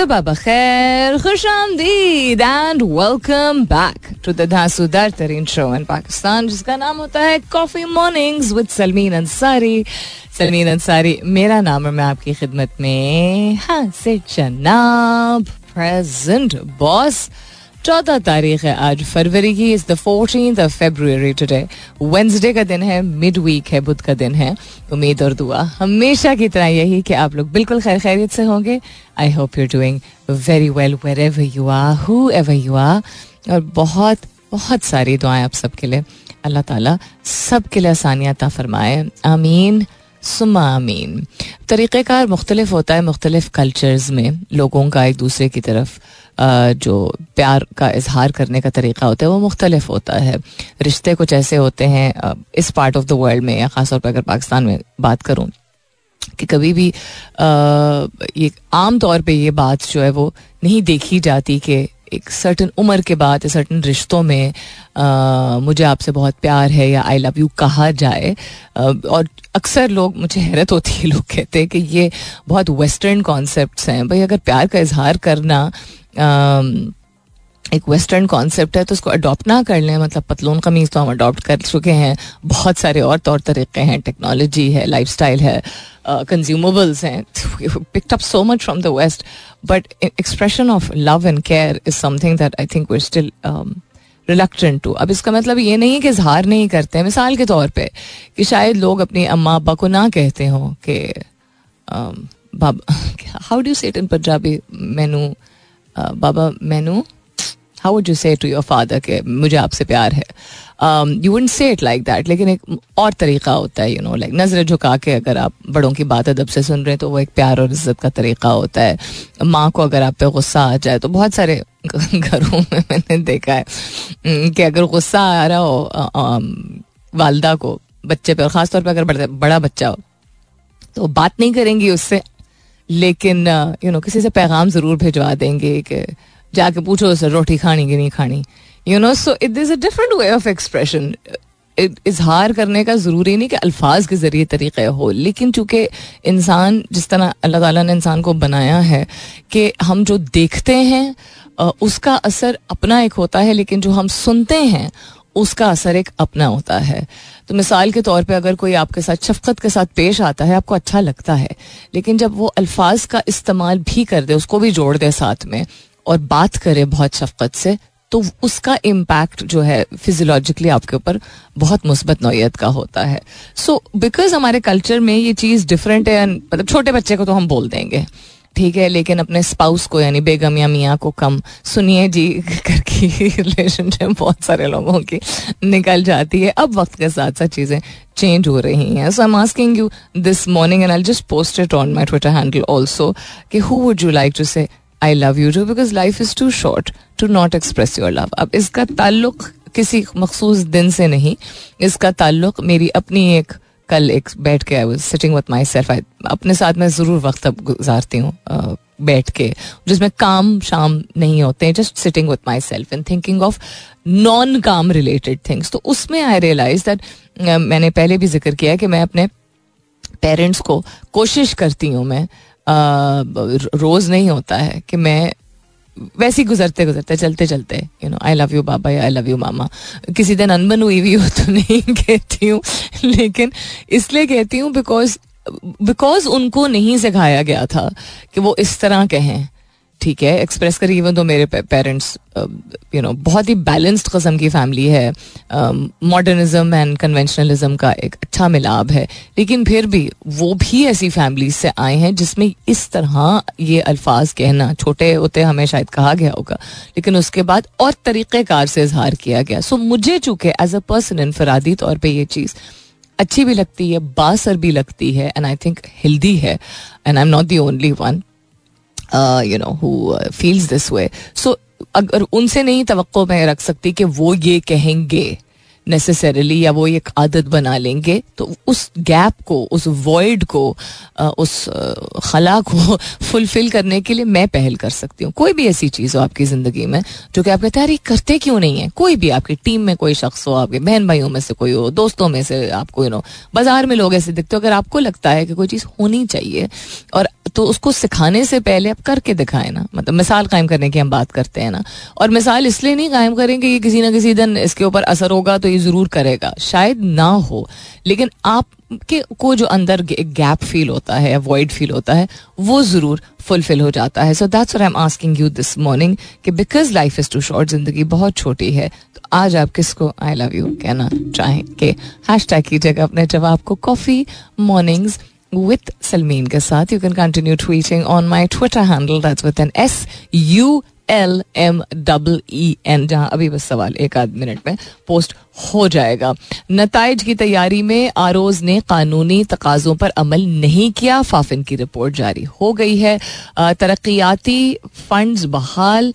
सुबह बखैर खुश आमदीद and welcome back to the धांसूदार तरीन शो इन पाकिस्तान जिसका नाम होता है coffee mornings with Salmeen Ansari Salmeen Ansari मेरा नाम है मैं आपकी खिदमत में हाँ से जनाब प्रेजेंट बॉस चौदह तारीख है आज, फरवरी की is the fourteen of February today Wednesday का दिन है मिड वीक है, बुध का दिन है. उम्मीद और दुआ हमेशा की तरह यही कि आप लोग बिल्कुल खैर खैरियत से होंगे. I hope you doing very well wherever you are whoever you are और बहुत बहुत सारी दुआएँ आप सबके लिए. अल्लाह ताला सब के लिए आसानियात फरमाए. आमीन सुमा आमीन. तरीक़ेकार मुख्तलिफ़ होता है मुख्तलिफ़ कल्चर्स में. लोगों का एक दूसरे की तरफ़ जो प्यार का इजहार करने का तरीका होता है वो मुख्तलिफ़ होता है। रिश्ते कुछ ऐसे होते हैं इस पार्ट ऑफ़ द वर्ल्ड में या ख़ासतौर पर अगर पाकिस्तान में बात करूँ कि कभी भी आ, ये आम तौर पे ये बात जो है वो नहीं देखी जाती कि एक सर्टन उम्र के बाद सर्टन रिश्तों में आ, मुझे आपसे बहुत प्यार है या आई लव यू कहा जाए आ, और अक्सर लोग मुझे हैरत होती है लोग कहते हैं कि ये बहुत वेस्टर्न कॉन्सेप्ट्स हैं। भाई अगर प्यार का इजहार करना आ, एक वेस्टर्न कॉन्सेप्ट है तो उसको अडॉप्ट ना कर लें। मतलब पतलून कमीज तो हम अडॉप्ट कर चुके हैं। बहुत सारे और तौर तरीके हैं। टेक्नोलॉजी है लाइफ स्टाइल है। कंज्यूमेबल्स हैं picked up so much from the west but expression of love and care is something that I think we still reluctant to अब इसका मतलब ये नहीं है कि इजहार नहीं करते हैं। मिसाल के तौर पे कि शायद लोग अपनी अम्मा अबा को ना कहते हों कि how do say in Punjabi मैनू बाबा मैनू how would you say to your father के मुझे आपसे प्यार है? You would say it like that लेकिन एक और तरीका होता है यू नो लाइक नज़र झुका के अगर आप बड़ों की बात अदब से सुन रहे हैं तो वो एक प्यार और इज़्ज़त का तरीका होता है। माँ को अगर आप पे गुस्सा आ जाए तो बहुत सारे घरों में मैंने देखा है कि अगर गुस्सा आ रहा हो वालदा को, बच्चे पे, और ख़ासतौर पर अगर बड़ा बच्चा हो तो बात नहीं करेंगी उससे, लेकिन यू नो किसी से पैगाम ज़रूर भिजवा देंगे कि जाके पूछो उससे रोटी खानी कि नहीं खानी। You know so it is a different way of expression इजहार करने का ज़रूरी नहीं कि अल्फाज के ज़रिए तरीक़े हो, लेकिन चूँकि इंसान, जिस तरह अल्लाह ताला ने इंसान को बनाया है कि हम जो देखते हैं उसका असर अपना एक होता है, लेकिन जो हम सुनते हैं, उसका असर एक अपना होता है। तो मिसाल के तौर पे अगर कोई आपके साथ शफकत के साथ पेश आता है, आपको अच्छा लगता है, लेकिन जब वो अल्फाज का इस्तेमाल भी कर दे, उसको भी जोड़ दे साथ में और बात करे बहुत शफकत से तो उसका इम्पैक्ट जो है फिजियोलॉजिकली आपके ऊपर बहुत मुस्बत नौीयत का होता है। सो so, बिकॉज़ हमारे कल्चर में ये चीज़ डिफरेंट है मतलब छोटे बच्चे को तो हम बोल देंगे। ठीक है लेकिन अपने स्पाउस को यानी बेगम या मियाँ को कम सुनिए जी करके रिलेशनशिप बहुत सारे लोगों की निकल जाती है। अब वक्त के साथ साथ चीज़ें चेंज हो रही हैं। So I am asking you this morning and I just post it on my Twitter handle also कि who would you like to say I love you too because life is too short to not express your love अब इसका ताल्लुक किसी मखसूस दिन से नहीं। इसका ताल्लुक मेरी अपनी एक, कल एक बैठ के I was sitting with myself I अपने साथ में ज़रूर वक्त अब गुजारती हूँ बैठ के। जिसमें काम शाम नहीं होते हैं just sitting with myself and thinking of non काम रिलेटेड थिंग्स तो उसमें आई रियलाइज़ दैट मैंने पहले भी ज़िक्र किया है कि मैं अपने पेरेंट्स को कोशिश करती हूँ मैं रोज नहीं होता है कि मैं वैसे ही गुजरते गुजरते, चलते चलते you know I love you बाबा या आई लव यू मामा। किसी दिन अनबन हुई हुई हो तो नहीं कहती हूँ, लेकिन इसलिए कहती हूँ बिकॉज़ बिकॉज़ उनको नहीं सिखाया गया था कि वो इस तरह कहें। ठीक है एक्सप्रेस करिए इवन तो मेरे पेरेंट्स यू नो बहुत ही बैलेंस्ड कस्म की फैमिली है मॉडर्निज्म एंड कन्वेंशनलिज्म का एक अच्छा मिलाप है। लेकिन फिर भी वो भी ऐसी फैमिली से आए हैं जिसमें इस तरह ये अल्फाज कहना छोटे होते हमें शायद कहा गया होगा लेकिन उसके बाद और तरीक़ेकार से इजहार किया गया। सो so, मुझे चूँकि एज अ पर्सन इनफरादी तौर पर यह चीज़ अच्छी भी लगती है बासर भी लगती है एंड आई थिंक हेल्दी है and I am not the only one you know who feels this way so अगर उनसे नहीं तो मैं रख सकती कि वो ये कहेंगे नेसेसरली या वो एक आदत बना लेंगे तो उस गैप को, उस वॉइड को उस खला को फुलफिल करने के लिए मैं पहल कर सकती हूँ। कोई भी ऐसी चीज़ हो आपकी ज़िंदगी में, जो कि आप कहते हैं करते क्यों नहीं है? कोई भी आपकी टीम में कोई शख्स हो, आपके बहन भाइयों में से कोई हो, दोस्तों में से आपको यू नो बाज़ार में लोग ऐसे दिखते हो, अगर आपको लगता है कि कोई चीज़ होनी चाहिए, और तो उसको सिखाने से पहले आप करके दिखाएँ ना। मतलब मिसाल कायम करने की हम बात करते हैं ना, और मिसाल इसलिए नहीं कायम करेंगे कि किसी ना किसी दिन इसके ऊपर असर होगा तो ये ज़रूर करेगा। शायद ना हो, लेकिन आप के जो अंदर गैप फील होता है वॉइड फील होता है, वो ज़रूर फुलफिल हो जाता है। So that's I am asking you this morning कि because life is too short ज़िंदगी बहुत छोटी है तो आज आप किसको आई लव यू कहना चाहेंगे? हैश टैग कीजिएगा अपने जवाब को कॉफ़ी मॉर्निंग्स with सलमीन के साथ। You can continue tweeting on my Twitter handle, that's with an S U L M double E N जहाँ अभी बस सवाल एक आध मिनट में पोस्ट हो जाएगा। नतज की तैयारी में आरोज ने कानूनी तकाजों पर अमल नहीं किया। फाफिन की रिपोर्ट जारी हो गई है। तरक्याती फंड्स बहाल।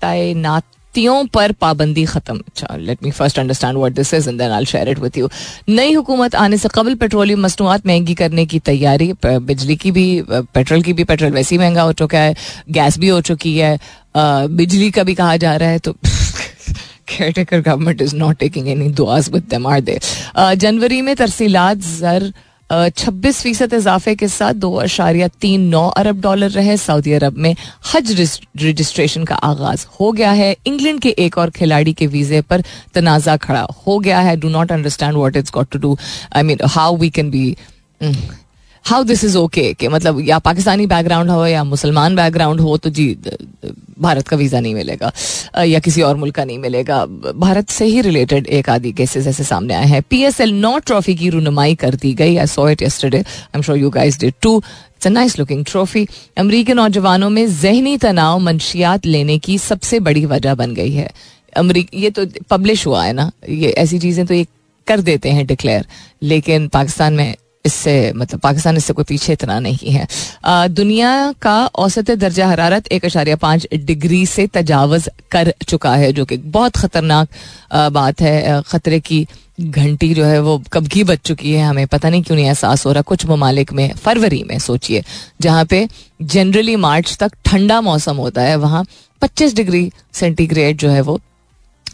तैनात बस्तियों पर पाबंदी खत्म। Let me first understand what this is and then I share it with you नई हुकूमत आने से कबल पेट्रोलियम मसनूआत महँगी करने की तैयारी बिजली की भी पेट्रोल की भी, पेट्रोल वैसे ही महँगा हो चुका है, गैस भी हो चुकी है बिजली का भी कहा जा रहा है तो caretaker government is not taking any दुआज with दे जनवरी में तरसीलात जर छब्बीस फ़ीसद इजाफे के साथ दो अशारिया तीन नौ अरब डॉलर रहे। सऊदी अरब में हज रजिस्ट्रेशन का आगाज़ हो गया है। इंग्लैंड के एक और खिलाड़ी के वीजे पर तनाज़ा खड़ा हो गया है। Do not understand what it's got to do I mean how we can be how this is okay कि मतलब या पाकिस्तानी बैकग्राउंड हो या मुसलमान बैकग्राउंड हो तो जी भारत का वीज़ा नहीं मिलेगा या किसी और मुल्क का नहीं मिलेगा। भारत से ही रिलेटेड एक आदि केसेस ऐसे सामने आए हैं। P S L not trophy की रुनुमाई कर दी गई। I saw it yesterday I am sure you guys did too it's a nice looking trophy अमरीकी नौजवानों में जहनी तनाव मंशियात लेने की सबसे बड़ी वजह बन गई है। अमरीक ये तो पब्लिश हुआ है ना? ये ऐसी चीज़ें तो ये कर देते हैं डिक्लेयर लेकिन पाकिस्तान में इससे मतलब पाकिस्तान इससे कोई पीछे इतना नहीं है। दुनिया का औसत दर्जा हरारत एक अशारिया पाँच डिग्री से तजावज़ कर चुका है, जो कि बहुत ख़तरनाक बात है। ख़तरे की घंटी जो है वो कब की बच चुकी है, हमें पता नहीं क्यों नहीं एहसास हो रहा। कुछ ममालिक में फरवरी में सोचिए, जहाँ पे जनरली मार्च तक ठंडा मौसम होता है, वहाँ 25 डिग्री सेंटीग्रेड जो है वो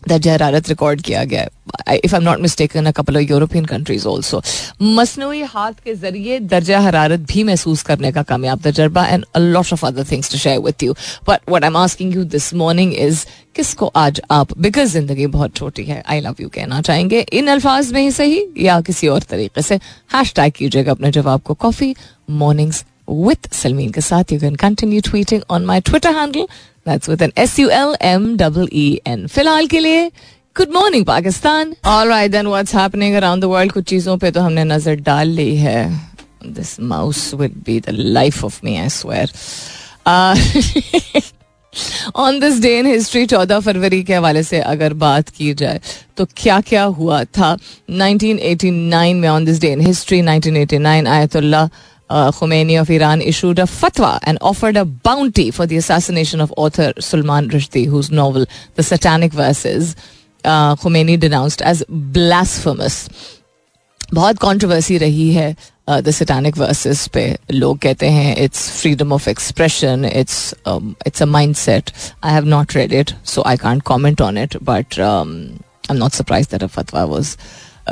दर्जा हरारत रिकॉर्ड किया गया if I not mistaken couple of European countries also मसनू हाथ के ज़रिए दर्जा हरारत भी महसूस करने का कामयाब तजर्बा and lot of other things to share with you but what I am asking you this morning is किसको आज आप बिकॉज़ ज़िंदगी बहुत छोटी है आई लव यू कहना चाहेंगे इन अल्फाज में ही सही या किसी और तरीके से हैश टैग कीजिएगा अपने जवाब को कॉफ़ी मॉर्निंग्स with सलमीन के साथ you can continue tweeting on my Twitter handle that's with an S U L M E E N. फ़िलहाल के लिए good morning Pakistan all right then what's happening around the world कुछ चीज़ों पे तो हमने नज़र डाल ली है। This mouse will be the life of me I swear on this day in history चौदह फरवरी के हवाले से अगर बात की जाए तो क्या क्या हुआ था? 1989 में on this day in history 1989 Ayatollah uh, Khomeini of Iran issued a fatwa and offered a bounty for the assassination of author Salman Rushdie, whose novel The Satanic Verses uh, Khomeini denounced as blasphemous. बहुत controversy रही है the satanic versus पे लोग कहते हैं it's freedom of expression it's it's a mindset I have not read it so I can't comment on it but I am not surprise that a fatwa was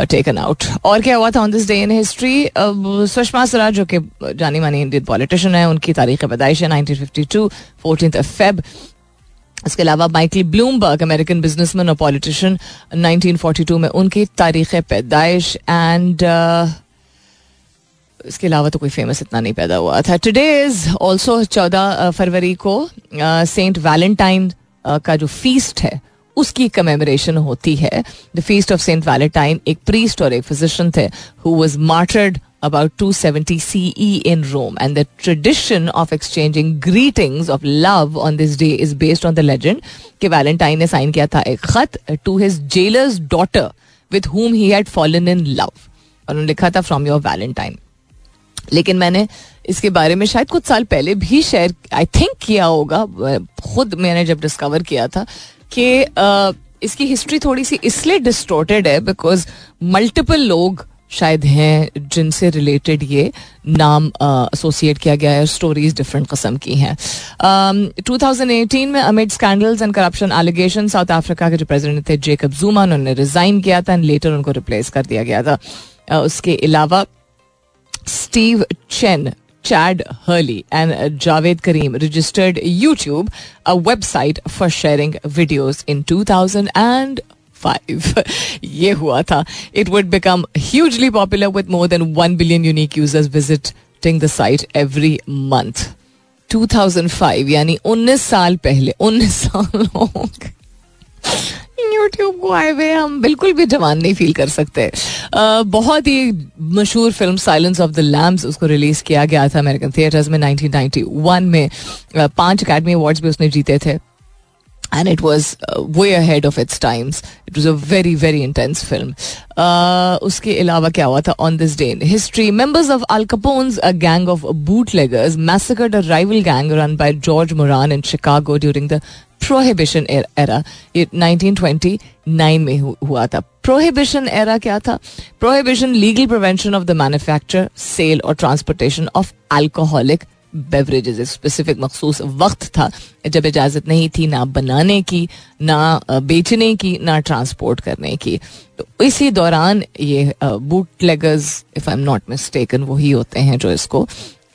taken uh, out और क्या हुआ था on this day in history Sushma Swaraj जो कि जानी मानी Indian politician है उनकी तारीख पैदाइश है 1952 फोर्टीन फेब इसके अलावा माइकल ब्लूमबर्ग अमेरिकन बिजनेसमैन और पॉलिटिशियन 1942 में उनकी तारीख पैदाइश एंड uh, इसके अलावा तो कोई फ़ेमस इतना नहीं पैदा हुआ था। टुडे इज़ ऑल्सो चौदह फरवरी को सेंट uh, वैलेंटाइन का जो फीस्ट है उसकी कमेमोरेशन होती है the feast of Saint Valentine एक प्रीस्ट और एक फिजिशियन थे who was martyred about 270 CE in Rome. And the tradition of exchanging greetings of love on this day is based on the legend कि Valentine ने sign किया था एक खत to his jailer's daughter with whom he had fallen in love. और उन्होंने लिखा था फ्रॉम योर वैलेंटाइन लेकिन मैंने इसके बारे में शायद कुछ साल पहले भी शेयर आई थिंक किया होगा, खुद मैंने जब डिस्कवर किया था कि इसकी हिस्ट्री थोड़ी सी इसलिए डिस्टोर्टेड है बिकॉज़ मल्टीपल लोग शायद हैं जिनसे रिलेटेड ये नाम एसोसिएट किया गया है स्टोरीज डिफरेंट कस्म की हैं। टू थाउज़ेंड एटीन में amid scandals and corruption allegation South Africa के जो प्रेसिडेंट थे जेकब जूमा उन्होंने रिजाइन किया था एंड लेटर उनको रिप्लेस कर दिया गया था। उसके अलावा Steve Chen Chad Hurley and Javed Karim registered YouTube, a website for sharing videos in 2005. ये हुआ था. It would become hugely popular with more than 1 billion unique users visiting the site every month. 2005 यानी 19 साल पहले 19 साल YouTube को आए हुए हम बिल्कुल भी जवान नहीं फील कर सकते। बहुत ही मशहूर film Silence of the Lambs उसको रिलीज़ किया गया था अमेरिकन थिएटर्स में 1991 में। पाँच अकेडमी अवार्ड्स भी उसने जीते थे। And it was way ahead of its times it was a very very intense film उसके अलावा क्या हुआ था on this day in history members of Al Capone's gang of bootleggers massacred a rival gang run by George Moran in Chicago during the prohibition era ये 1929 में हुआ था। Prohibition era क्या था? Prohibition legal prevention of the manufacture sale और transportation of alcoholic beverages specific मखसूस वक्त था। जब इजाज़त नहीं थी ना बनाने की, ना बेचने की, ना ट्रांसपोर्ट करने की। तो इसी दौरान ये bootleggers if I am not mistaken वही होते हैं जो इसको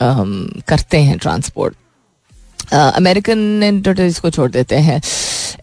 करते हैं ट्रांसपोर्ट अमेरिकन इंटरटेज को छोड़ देते हैं।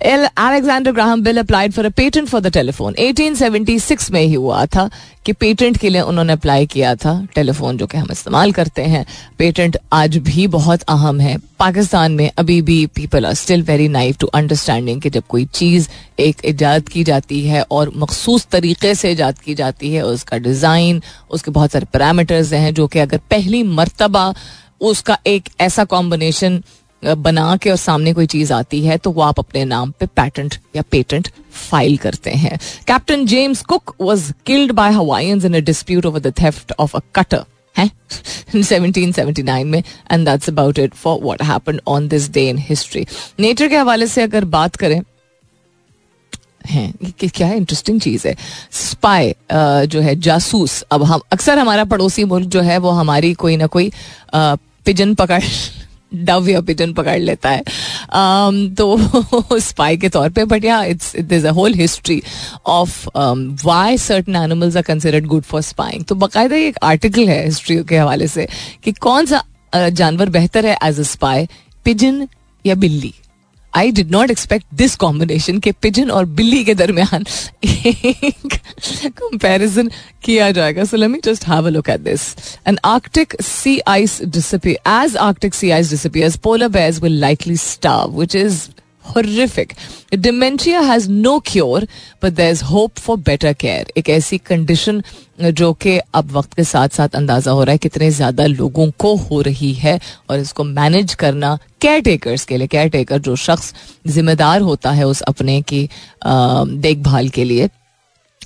L Alexander Graham Bell applied for a patent for the telephone 1876 में ही हुआ था कि पेटेंट के लिए उन्होंने अप्लाई किया था टेलीफोन जो कि हम इस्तेमाल करते हैं। पेटेंट आज भी बहुत अहम है। पाकिस्तान में अभी भी people are still very naive to understanding कि जब कोई चीज़ एक ईजाद की जाती है और मखसूस तरीके से ईजाद की जाती है, उसका डिज़ाइन उसके बहुत सारे पैरामीटर्स हैं, जो कि अगर पहली मरतबा उसका एक ऐसा कॉम्बिनेशन बना के और सामने कोई चीज़ आती है तो वो आप अपने नाम पे पैटेंट या पेटेंट फ़ाइल करते हैं। Captain James Cook was killed by Hawaiians in a dispute over the theft of a cutter है? 1779 में and that's about it for what happened on this day in history nature के हवाले से अगर बात करें, हैं कि क्या इंटरेस्टिंग चीज़ है। स्पाई जो है, जासूस। अब हम, अक्सर हमारा पड़ोसी मुल्क जो है, वो हमारी कोई ना कोई पिजन पकड़ डव या पिजन पकड़ लेता है। um, तो स्पाई के तौर पे बट या it's it is a whole history of why certain animals are considered good for spying तो बाकायदा एक आर्टिकल है हिस्ट्री के हवाले से कि कौन सा जानवर बेहतर है एज अ स्पाई पिजन या बिल्ली। I did not expect this combination के पिजन और बिल्ली के दरमियान कंपेरिजन किया जाएगा। So let me just have a look at this an Arctic sea ice disappear as Arctic sea ice disappears polar bears will likely starve which is horrific. Dementia has no cure, but is hope for better care. एक ऐसी condition जो कि अब वक्त के साथ साथ अंदाज़ा हो रहा है कितने ज़्यादा लोगों को हो रही है और इसको मैनेज करना केयर टेकर्स के लिए केयर टेकर जो शख्स जिम्मेदार होता है उस अपने की देखभाल के लिए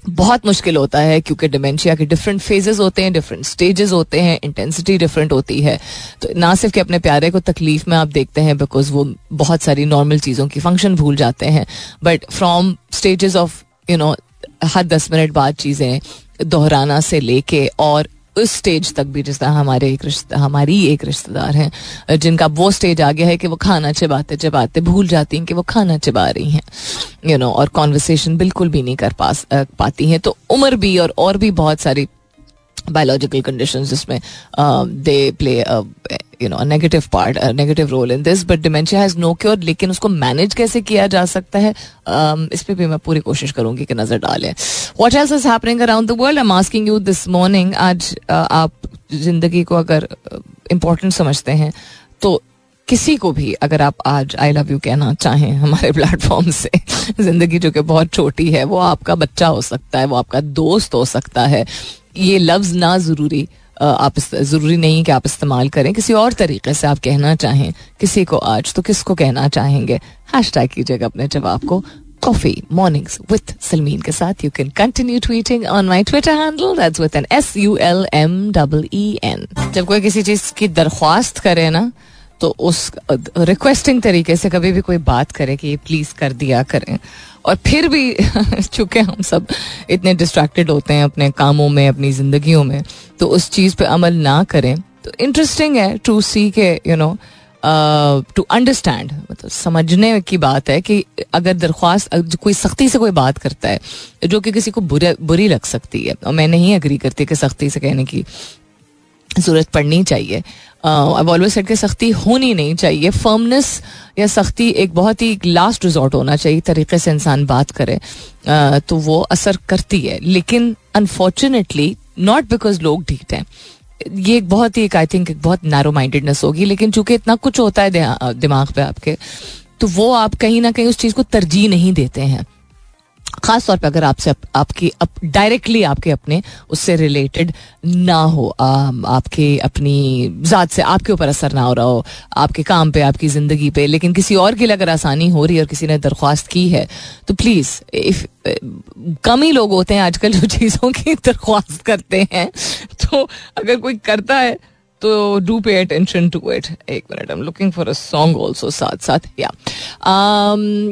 बहुत मुश्किल होता है क्योंकि डिमेंशिया के डिफरेंट फेजेस होते हैं डिफरेंट स्टेजेस होते हैं इंटेंसिटी डिफरेंट होती है। तो ना सिर्फ़ कि अपने प्यारे को तकलीफ़ में आप देखते हैं बिकॉज़ वो बहुत सारी नॉर्मल चीज़ों की फ़ंक्शन भूल जाते हैं but from stages of you know हर दस मिनट बाद चीज़ें दोहराना से लेके और उस स्टेज तक भी जिस तरह हमारे एक रिश्ता, हमारी एक रिश्तेदार हैं, जिनका वो स्टेज आ गया है कि वो खाना चबाते चबाते भूल जाती हैं कि वो खाना चबा रही हैं। यू you नो know, और कॉन्वर्सेशन बिल्कुल भी नहीं कर पास पाती हैं। तो उम्र भी और और भी बहुत सारी बायोलॉजिकल कंडीशन जिसमें they play you know negative part negative role in this but dementia has no cure लेकिन उसको मैनेज कैसे किया जा सकता है? um, इस पर भी मैं पूरी कोशिश करूँगी कि नज़र डालें। What else is happening around the world I am asking you this morning आज uh, आप ज़िंदगी को अगर इम्पोर्टेंट uh, समझते हैं तो किसी को भी अगर आप आज आई लव यू कहना चाहें हमारे प्लेटफॉर्म से ज़िंदगी जो कि बहुत छोटी है, वो आपका बच्चा हो सकता है, वो आपका दोस्त हो सकता है। ये लफ्ज ना ज़रूरी आप ज़रूरी नहीं कि आप इस्तेमाल करें। किसी और तरीके से आप कहना चाहें, किसी को आज तो किसको कहना चाहेंगे? हैश टैग कीजिएगा अपने जवाब को। कॉफ़ी मॉर्निंग्स विथ सलमीन के साथ you can continue tweeting on my Twitter handle that's with an S U L M double E N जब कोई किसी चीज़ की दरख्वास्त करे ना तो उस रिक्वेस्टिंग तरीके से कभी भी कोई बात करे कि ये प्लीज़ कर दिया करें। और फिर भी चूँकि हम सब इतने डिस्ट्रैक्टेड होते हैं अपने कामों में, अपनी जिंदगियों में तो उस चीज़ पे अमल ना करें। तो इंटरेस्टिंग है टू सी के यू नो टू अंडरस्टैंड मतलब समझने की बात है कि अगर दरख्वास्त कोई सख्ती से कोई बात करता है, जो कि किसी को बुरी बुरी लग सकती है। और मैं नहीं अग्री करती कि सख्ती से कहने की। ज़रूरत पड़नी चाहिए। अब ऑलवेज सेट के सख्ती होनी नहीं चाहिए। फर्मनेस या सख्ती एक बहुत ही लास्ट रिजॉर्ट होना चाहिए, तरीके से इंसान बात करे। तो वो असर करती है। लेकिन अनफॉर्चुनेटली नॉट बिकॉज़ लोग ढीठ हैं। ये एक बहुत ही एक आई थिंक एक बहुत नैरो माइंडेडनेस होगी। लेकिन चूँकि इतना कुछ होता है दिमाग पे आपके तो वो आप कहीं ना कहीं उस चीज़ को तरजीह नहीं देते हैं। खास तौर पे अगर आपसे आप, आपकी अप, डायरेक्टली आपके अपने उससे रिलेटेड ना हो आ, आपके अपनी ज़ात से आपके ऊपर असर ना हो रहा हो आपके काम पे आपकी ज़िंदगी पे लेकिन किसी और के लिए अगर आसानी हो रही है और किसी ने दरख्वास्त की है तो प्लीज़ इफ़ कम ही लोग होते हैं आजकल जो चीज़ों की दरख्वास्त करते हैं तो अगर कोई करता है तो do pay attention to it एक minute I am looking for a song also साथ साथ या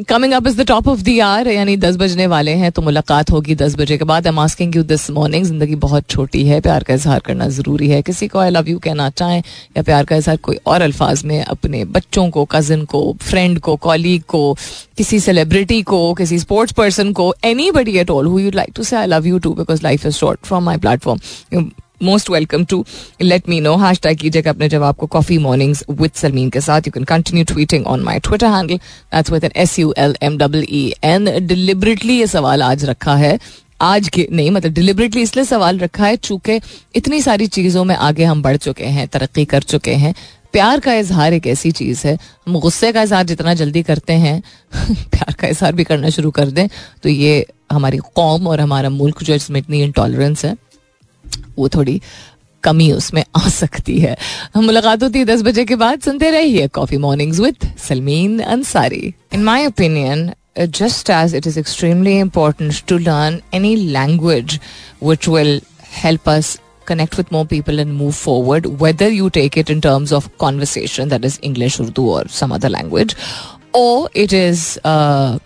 coming up is the top of the hour यानी दस बजने वाले हैं तो मुलाकात होगी दस बजे के बाद। I am asking you this morning ज़िंदगी बहुत छोटी है, प्यार का इजहार करना ज़रूरी है। किसी को आई लव यू कहना चाहें, या प्यार का इजहार कोई और अल्फाज में अपने बच्चों को कजिन को फ्रेंड को कॉलीग को, किसी सेलिब्रिटी को, किसी स्पोर्ट्स पर्सन को anybody at all who you'd like to say I love you too because life is short from my platform most welcome to let me know hashtag कीजिएगा अपने जवाब को कॉफ़ी मॉर्निंग्स विद सलमीन के साथ. You can continue tweeting on my Twitter handle that's with N S U L M double E N deliberately ये सवाल आज रखा है. आज के, नहीं मतलब डिलिबरेटली इसलिए सवाल रखा है चूँकि इतनी सारी चीज़ों में आगे हम बढ़ चुके हैं, तरक्की कर चुके हैं. प्यार का इजहार एक ऐसी चीज़ है. हम गुस्से का इजहार जितना जल्दी करते हैं, प्यार का इजहार भी करना शुरू कर दें तो ये हमारी कौम और हमारा मुल्क जो इसमें इतनी इंटॉलरेंस है. वो थोड़ी कमी उसमें आ सकती है मुलाकात होती है दस बजे के बाद सुनते रहिए coffee mornings with Salmeen Ansari in my opinion is extremely important to learn any language which will help us connect with more people and move forward, whether you take it in terms of conversation, that is English, Urdu, or some other language, or it is uh,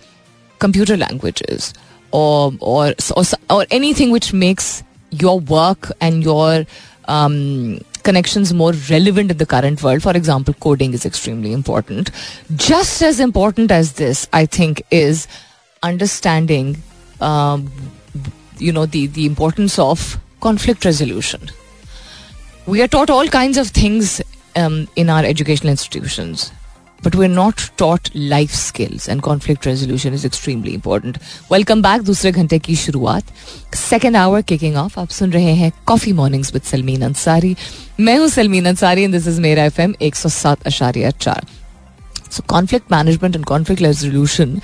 computer languages, or, or or or anything which makes your work and your um, connections more relevant in the current world. For example, coding is extremely important. Just as important as this, I think, is understanding, um, you know, the the importance of conflict resolution. We are taught all kinds of things um, in our educational institutions but we are not taught life skills and conflict resolution is extremely important welcome back दूसरे घंटे की शुरुआत. Second hour kicking of आप सुन रहे हैं coffee mornings with Salmeen Ansari मैं हूँ Salmeen Ansari and this is मेरा एफ़ एम एक सौ सात अशारिया चार. So conflict management and conflict resolution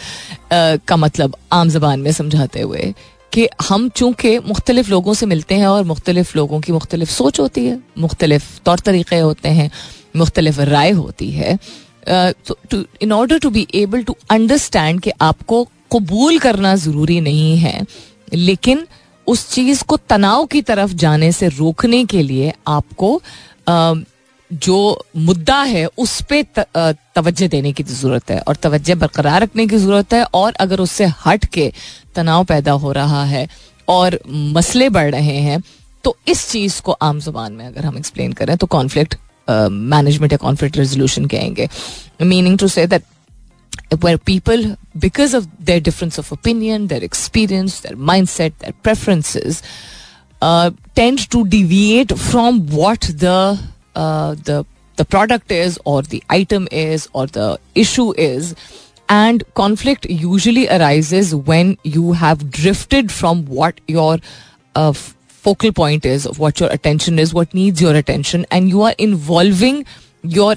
का मतलब आम जबान में समझाते हुए कि हम चूँकि मुख्तलिफ़ लोगों से मिलते हैं और मुख्तलिफ़ लोगों की मुख्तलिफ़ सोच होती है, मुख्तलिफ़ तौर तरीक़े होते हैं, मुख्तलिफ़ राय होती है in order to be able to understand कि आपको कबूल करना ज़रूरी नहीं है लेकिन उस चीज़ को तनाव की तरफ़ जाने से रोकने के लिए आपको uh, जो मुद्दा है उस पर तवज्जो देने की ज़रूरत है और तवज्जो बरकरार रखने की ज़रूरत है और अगर उससे हट के तनाव पैदा हो रहा है और मसले बढ़ रहे हैं तो इस चीज़ को आम ज़ुबान में अगर हम एक्सप्लेन करें तो कॉन्फ्लिक्ट मैनेजमेंट या कॉन्फ्लिक्ट रेजोल्यूशन कहेंगे meaning to say that where people, because of their difference of opinion, their experience, their mindset, their preferences, uh, tend to deviate from what the uh, the the product is, or the item is, or the issue is. And conflict usually arises when you have drifted from what your uh, point is, of what your attention is, what needs your attention, and you are involving your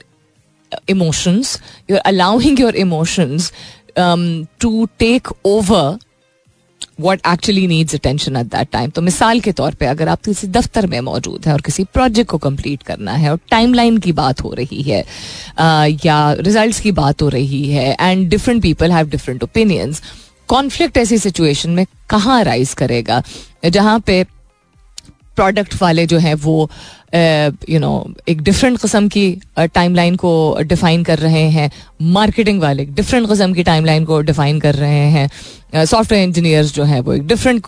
emotions, you're allowing your emotions um, to take over what actually needs attention at that time तो मिसाल के तौर पे अगर आप किसी दफ्तर में मौजूद हैं और किसी प्रोजेक्ट को कंप्लीट करना है और टाइमलाइन की बात हो रही है या रिजल्ट्स की बात हो रही है and different people have different opinions conflict ऐसी सिचुएशन में कहाँ राइज करेगा? जहाँ पे प्रोडक्ट वाले जो हैं वो यू नो एक डिफरेंट कस्म की टाइमलाइन को डिफाइन कर रहे हैं। मार्केटिंग वाले डिफरेंट कस्म की टाइमलाइन को डिफाइन कर रहे हैं। सॉफ्टवेयर इंजीनियर्स जो हैं वो एक डिफरेंट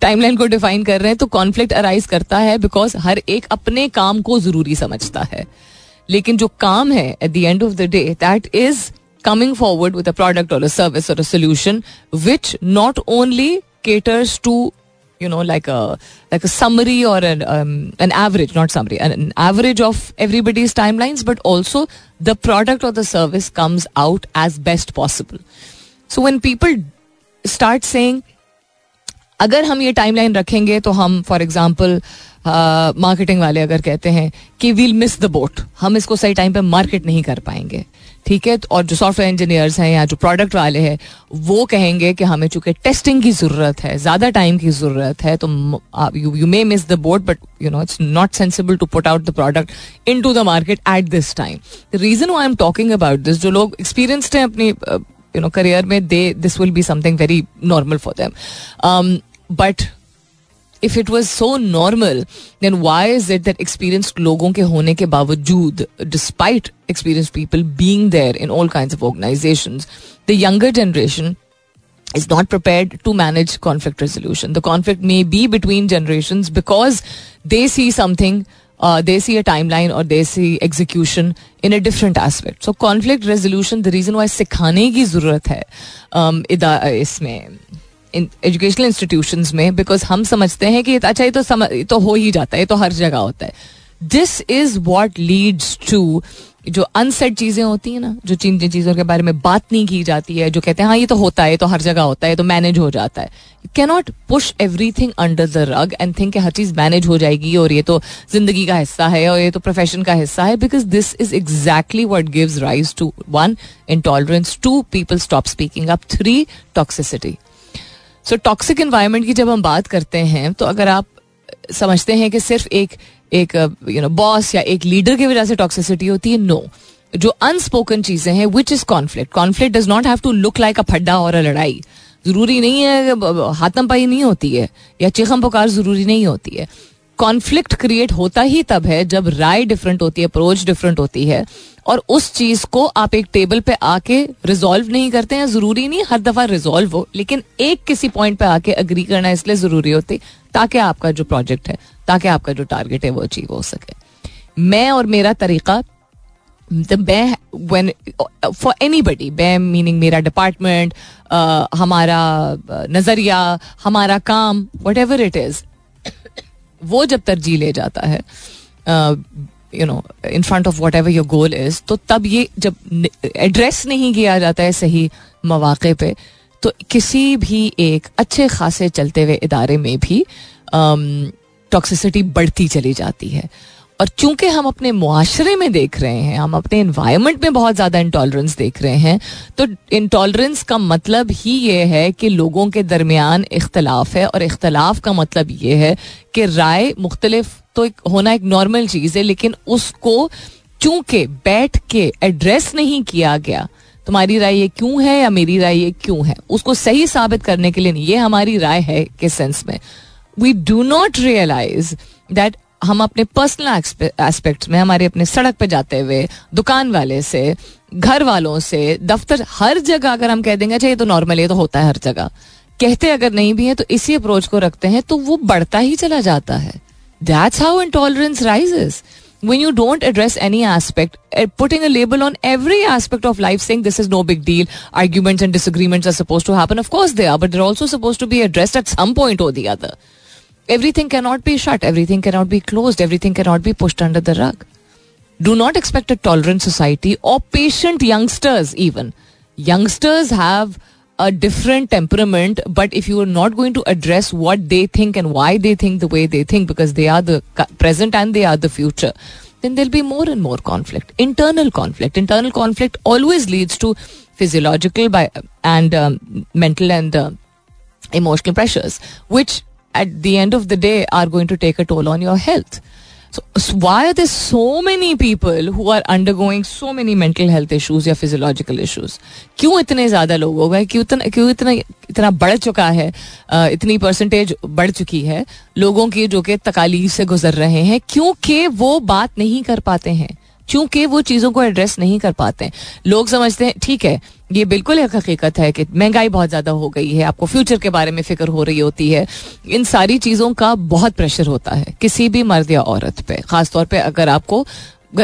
टाइमलाइन को डिफाइन कर रहे हैं। तो कॉन्फ्लिक्ट अराइज करता है बिकॉज़ हर एक अपने काम को ज़रूरी समझता है। लेकिन जो काम है at the end of the day that is coming forward with a product और अ service or a solution, which not only caters to you know like a like a summary or an um, an average not summary an, an average of everybody's timelines but also the product or the service comes out as best possible so when people start saying अगर हम ये timeline रखेंगे तो हम for example marketing वाले अगर कहते हैं कि वील मिस द बोट हम इसको सही टाइम पे मार्केट नहीं कर पाएँगे। ठीक है? और जो सॉफ्टवेयर इंजीनियर्स हैं या जो प्रोडक्ट वाले हैं, वो कहेंगे कि हमें चूँकि टेस्टिंग की ज़रूरत है, ज़्यादा टाइम की ज़रूरत है तो you may miss the boat but you know it's not sensible to put out the product into the market at this time the reason I am talking about this जो लोग एक्सपीरियंसड हैं अपनी you know career में they this will be something very normal for them but if it was so normal then why is it that experience लोगों के होने के बावजूद despite experience people being there in all kind of organization the younger generation is not prepared to manage conflict resolution. The conflict may be between generations because they see something, uh, they see a timeline or they see execution in a different aspect. So conflict resolution, the reason why सिखाने की ज़रूरत है um, इसमें educational institution में because हम समझते हैं कि अच्छा ये तो समझ तो हो ही जाता है, ये तो हर जगह होता है। This is what leads to जो अनसेट चीज़ें होती हैं ना, जो जिन जिन चीज़ों के बारे में बात नहीं की जाती है, जो कहते हैं हाँ ये तो होता है तो हर जगह होता है तो मैनेज हो जाता है। Cannot push everything under the rug and think हर चीज़ मैनेज हो जाएगी और ये तो ज़िंदगी का हिस्सा है और ये तो प्रोफेशन का हिस्सा है because this is exactly what gives rise to one intolerance two people stop speaking up three toxicity so toxic environment की जब हम बात करते हैं तो अगर आप समझते हैं कि सिर्फ़ एक एक यू नो बॉस या एक लीडर की वजह से टॉक्सिसिटी होती है नो. जो अनस्पोकन चीज़ें हैं which is conflict conflict does not have to look like a फड्डा और अ लड़ाई. ज़रूरी नहीं है हाथम पाई नहीं होती है, या चिखम पुकार ज़रूरी नहीं होती है. कॉन्फ्लिक्ट क्रिएट होता ही तब है जब राय डिफरेंट होती है अप्रोच डिफरेंट होती है। और उस चीज़ को आप एक टेबल पे आके रिजोल्व नहीं करते हैं, ज़रूरी नहीं, हर दफ़ा रिजोल्व हो, लेकिन एक किसी पॉइंट पे आके अग्री करना इसलिए ज़रूरी होती, ताकि आपका जो प्रोजेक्ट है, ताकि आपका जो टारगेट है वो अचीव हो सके। मैं और मेरा तरीका मैं when for anybody by meaning मेरा डिपार्टमेंट हमारा नज़रिया, हमारा काम वट एवर इट इज़ वो जब तरजीह ले जाता है you know in front of whatever your goal is तो तब ये जब एड्रेस नहीं किया जाता है सही मौाक़े पे तो किसी भी एक अच्छे खासे चलते हुए इदारे में भी टॉक्सिसिटी बढ़ती चली जाती है। और चूँकि हम अपने मुआशरे में देख रहे हैं, हम अपने इन्वायरमेंट में बहुत ज़्यादा इंटॉलरेंस देख रहे हैं तो इंटॉलरेंस का मतलब ही ये है कि लोगों के दरमियान इख्तलाफ है और इख्तलाफ का मतलब ये है कि राय मुख्तलिफ़ तो एक होना एक नॉर्मल चीज़ है, लेकिन उसको चूँकि बैठ के एड्रेस नहीं किया गया, तुम्हारी राय ये क्यों है या मेरी राय ये क्यों है? उसको सही साबित करने के लिए नहीं, ये हमारी राय है किस सेंस में। We do not realise that हम अपने पर्सनल एस्पेक्ट में, हमारे अपने सड़क पर जाते हुए, दुकान वाले से, घर वालों से, दफ्तर हर जगह अगर हम कह देंगे अच्छा ये तो नॉर्मल ये तो होता है हर जगह। कहते अगर नहीं भी है तो इसी अप्रोच को रखते हैं तो वो बढ़ता ही चला जाता है। That's how intolerance rises when you don't address any aspect putting a label on every aspect of life saying this is no big deal arguments and disagreements are suppose to happen of course they are but there also suppose to be address at some point of the other Everything cannot be shut, everything cannot be closed, everything cannot be pushed under the rug. Do not expect a tolerant society or patient youngsters, even. Youngsters have a different temperament, but if you are not going to address what they think and why they think the way they think, because they are the present and they are the future, then there'll be more and more conflict. Internal conflict. Internal conflict always leads to physiological by, and um, mental and uh, emotional pressures, which at the end of the day are going to take a toll on your health why are so many people who are undergoing so many mental health issues या physiological issues क्यों इतने ज़्यादा लोग हो गए? क्यों इतना क्यों इतना इतना बढ़ चुका है? इतनी परसेंटेज बढ़ चुकी है लोगों की जो कि तकालीफ से गुजर रहे हैं, क्योंकि वो बात नहीं कर पाते हैं। क्योंकि वो चीज़ों को एड्रेस नहीं कर पाते हैं। लोग समझते हैं, ठीक है, ये बिल्कुल एक हकीकत है कि महँगाई बहुत ज़्यादा हो गई है, आपको फ्यूचर के बारे में फ़िक्र हो रही होती है। इन सारी चीज़ों का बहुत प्रेशर होता है, किसी भी मर्द या औरत पे। खासतौर पे अगर आपको